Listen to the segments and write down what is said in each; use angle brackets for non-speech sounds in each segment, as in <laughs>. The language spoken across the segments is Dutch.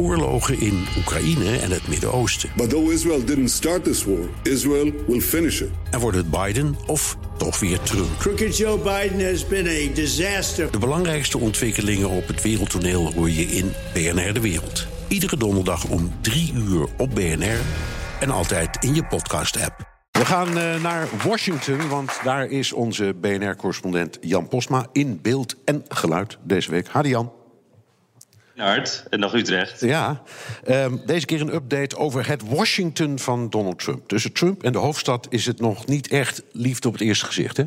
oorlogen in Oekraïne en het Midden-Oosten. But though Israel didn't start this war, Israel will finish it. En wordt het Biden of toch weer Trump? Crooked Joe Biden has been a disaster. De belangrijkste ontwikkelingen op het wereldtoneel hoor je in BNR De Wereld. Iedere donderdag om 3 uur op BNR en altijd in je podcast-app. We gaan uh, naar Washington, want daar is onze BNR-correspondent Jan Posma in beeld en geluid deze week. Hadi Jan. Hart en nog Utrecht. Ja, um, deze keer een update over het Washington van Donald Trump. Tussen Trump en de hoofdstad is het nog niet echt liefde op het eerste gezicht, hè?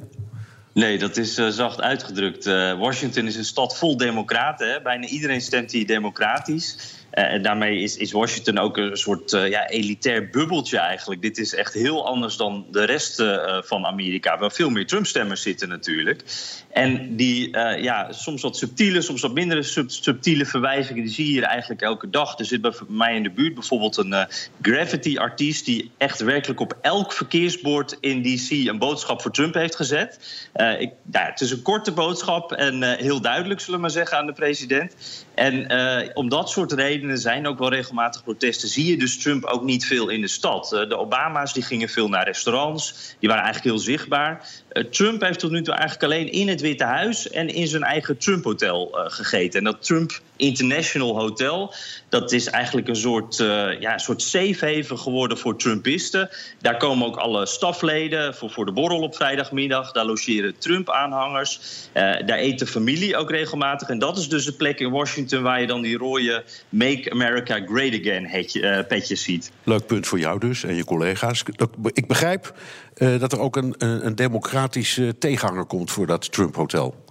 Nee, dat is uh, zacht uitgedrukt. Uh, Washington is een stad vol democraten. Hè? Bijna iedereen stemt hier democratisch. Uh, en daarmee is, is, Washington ook een soort ja, elitair bubbeltje eigenlijk. Dit is echt heel anders dan de rest van Amerika, waar veel meer Trump-stemmers zitten natuurlijk. En die ja, soms wat subtiele, soms wat minder sub subtiele verwijzingen... die zie je hier eigenlijk elke dag. Er zit bij mij in de buurt bijvoorbeeld een graffiti-artiest... die echt werkelijk op elk verkeersbord in D.C. een boodschap voor Trump heeft gezet... Uh, ik, nou, het is een korte boodschap en heel duidelijk, zullen we maar zeggen, aan de president. En om dat soort redenen zijn ook wel regelmatig protesten. Zie je dus Trump ook niet veel in de stad. de Obama's die gingen veel naar restaurants, die waren eigenlijk heel zichtbaar. Trump heeft tot nu toe eigenlijk alleen in het Witte Huis en in zijn eigen Trump-hotel gegeten. En dat Trump International Hotel, dat is eigenlijk een soort, ja, een soort safe haven geworden voor Trumpisten. Daar komen ook alle stafleden voor, voor de borrel op vrijdagmiddag. Daar logeren Trump-aanhangers. Uh, daar eet de familie ook regelmatig. En dat is dus de plek in Washington waar je dan die rode Make America Great Again hetje, uh, petjes ziet. Leuk punt voor jou dus en je collega's. Ik begrijp uh, dat er ook een, een democratische tegenhanger komt voor dat Trump-hotel.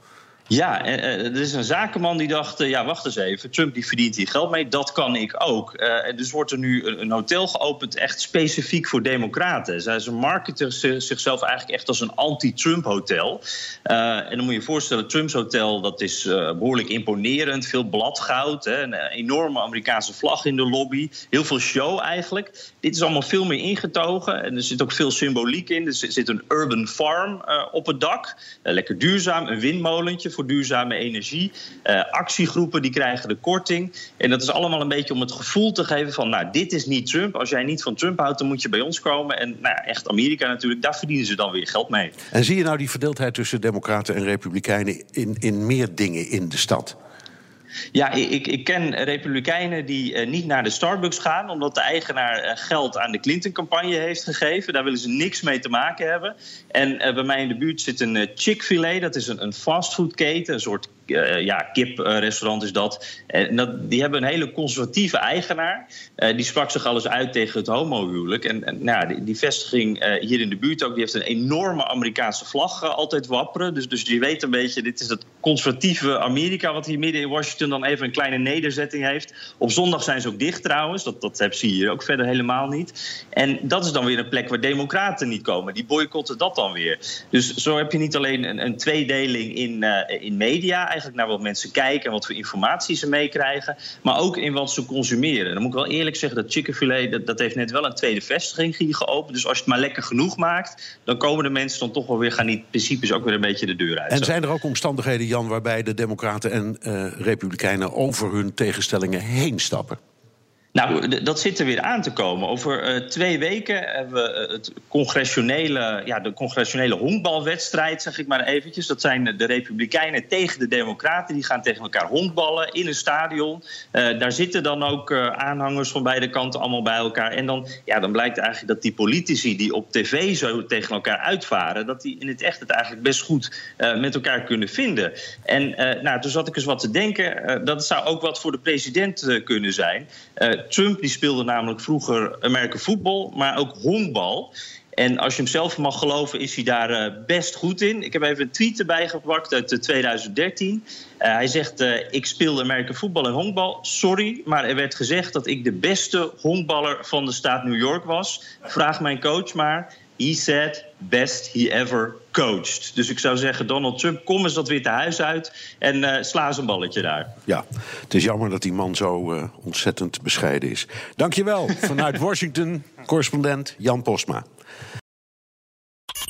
Ja, er is een zakenman die dacht, ja, wacht eens even, Trump die verdient hier geld mee, dat kan ik ook. En dus wordt er nu een hotel geopend echt specifiek voor democraten. Zij ze marketen zichzelf eigenlijk echt als een anti-Trump hotel. En dan moet je je voorstellen, Trumps hotel, dat is behoorlijk imponerend, veel bladgoud, hè, een enorme Amerikaanse vlag in de lobby, heel veel show eigenlijk. Dit is allemaal veel meer ingetogen en er zit ook veel symboliek in. Er zit een urban farm op het dak, lekker duurzaam, een windmolentje voor duurzame energie. Uh, actiegroepen die krijgen de korting. En dat is allemaal een beetje om het gevoel te geven van... nou, dit is niet Trump. Als jij niet van Trump houdt, dan moet je bij ons komen. En nou, echt Amerika natuurlijk, daar verdienen ze dan weer geld mee. En zie je nou die verdeeldheid tussen democraten en republikeinen... in, in meer dingen in de stad? Ja, ik, ik ken republikeinen die uh, niet naar de Starbucks gaan... omdat de eigenaar uh, geld aan de Clinton-campagne heeft gegeven. Daar willen ze niks mee te maken hebben. En uh, bij mij in de buurt zit een Chick-fil-A. Dat is een, een fastfoodketen, een soort ja, kiprestaurant is dat. En dat, die hebben een hele conservatieve eigenaar. Die sprak zich alles uit tegen het homohuwelijk. En, nou, die, vestiging hier in de buurt ook, die heeft een enorme Amerikaanse vlag altijd wapperen. Dus, dus je weet een beetje, dit is het conservatieve Amerika... wat hier midden in Washington dan even een kleine nederzetting heeft. Op zondag zijn ze ook dicht trouwens. Dat, dat hebben ze hier ook verder helemaal niet. En dat is dan weer een plek waar democraten niet komen. Die boycotten dat dan weer. Dus zo heb je niet alleen een, een tweedeling in, in media eigenlijk naar wat mensen kijken en wat voor informatie ze meekrijgen, maar ook in wat ze consumeren. Dan moet ik wel eerlijk zeggen dat Chick-fil-A dat, dat heeft net wel een tweede vestiging hier geopend. Dus als je het maar lekker genoeg maakt, dan komen de mensen dan toch wel weer gaan die principes ook weer een beetje de deur uit. En zijn er ook omstandigheden, Jan, waarbij de Democraten en uh, Republikeinen over hun tegenstellingen heen stappen? Nou, dat zit er weer aan te komen. Over uh, twee weken hebben we het congressionele, ja, de congressionele honkbalwedstrijd, zeg ik maar eventjes. Dat zijn de Republikeinen tegen de Democraten. Die gaan tegen elkaar honkballen in een stadion. Uh, daar zitten dan ook aanhangers van beide kanten allemaal bij elkaar. En dan, ja, dan blijkt eigenlijk dat die politici die op tv zo tegen elkaar uitvaren, dat die in het echt het eigenlijk best goed met elkaar kunnen vinden. En nou, toen zat ik eens wat te denken. dat zou ook wat voor de president kunnen zijn. Trump die speelde namelijk vroeger American voetbal, maar ook honkbal. En als je hem zelf mag geloven, is hij daar uh, best goed in. Ik heb even een tweet erbij gepakt uit uh, 2013. Uh, hij zegt: Ik speelde American voetbal en honkbal. Sorry, maar er werd gezegd dat ik de beste honkballer van de staat New York was. Vraag mijn coach maar. He said best he ever coached. Dus ik zou zeggen, Donald Trump, kom eens dat Witte Huis uit en uh, sla eens een balletje daar. Ja, het is jammer dat die man zo uh, ontzettend bescheiden is. Dankjewel vanuit <laughs> Washington, correspondent Jan Posma.